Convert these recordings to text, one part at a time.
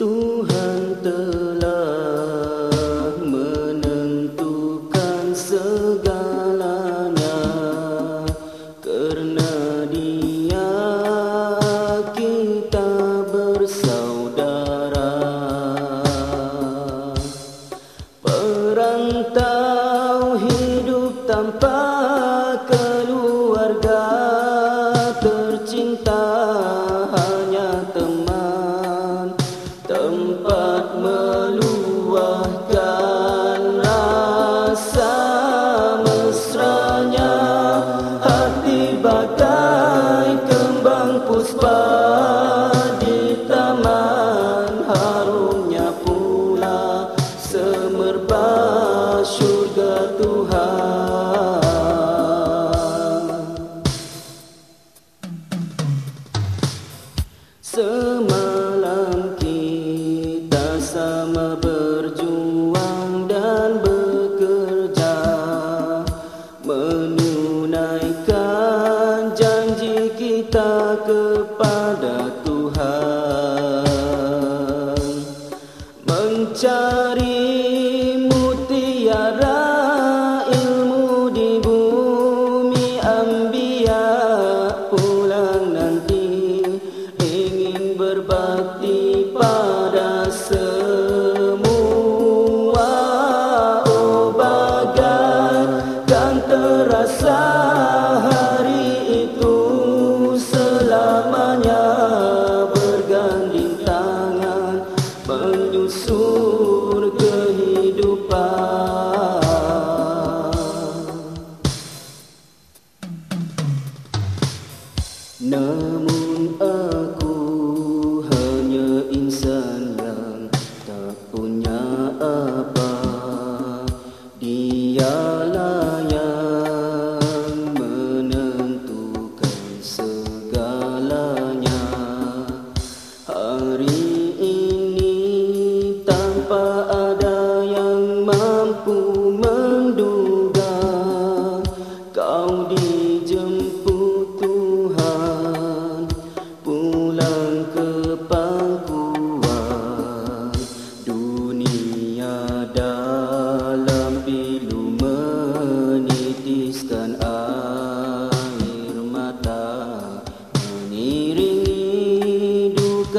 Tuhan telah menentukan segalanya Kerana dia kita bersaudara. Perantau os pães. Mencari mutiara ilmu di bumi ambia pulang nanti. Ingin berbakti pada semua oh bagaikan terasa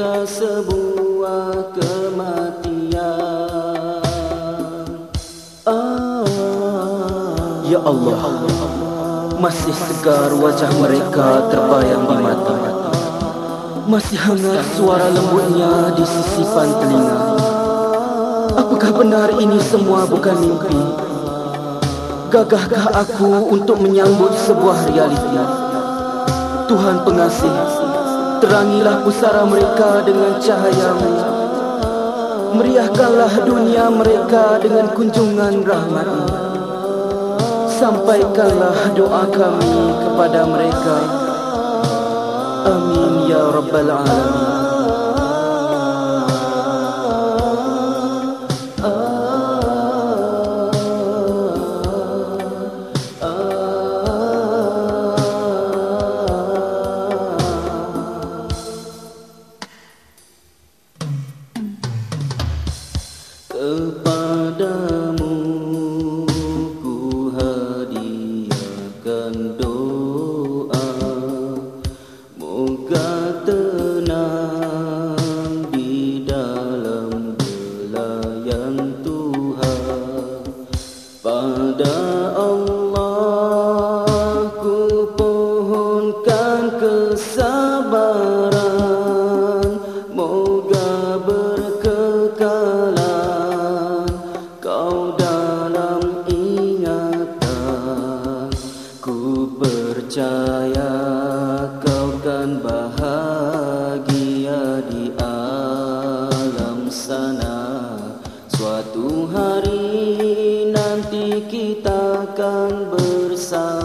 Sebuah kematian ah, Ya Allah, masih segar wajah mereka terbayang di mata. Masih hangat suara lembutnya di sisipan telinga. Apakah benar ini semua bukan mimpi? Gagahkah aku untuk menyambut sebuah realiti? Tuhan pengasih, terangilah pusara mereka dengan cahayamu. Meriahkanlah dunia mereka dengan kunjungan rahmatmu. Sampaikanlah doa kami kepada mereka. Amin ya rabbal alamin. Percaya kau kan bahagia di alam sana. Suatu hari nanti kita akan bersama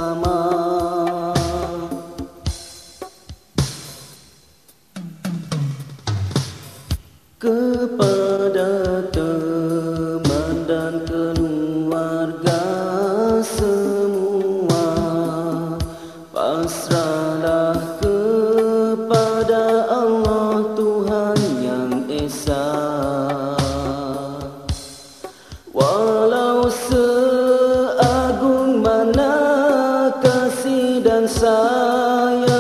dengan saya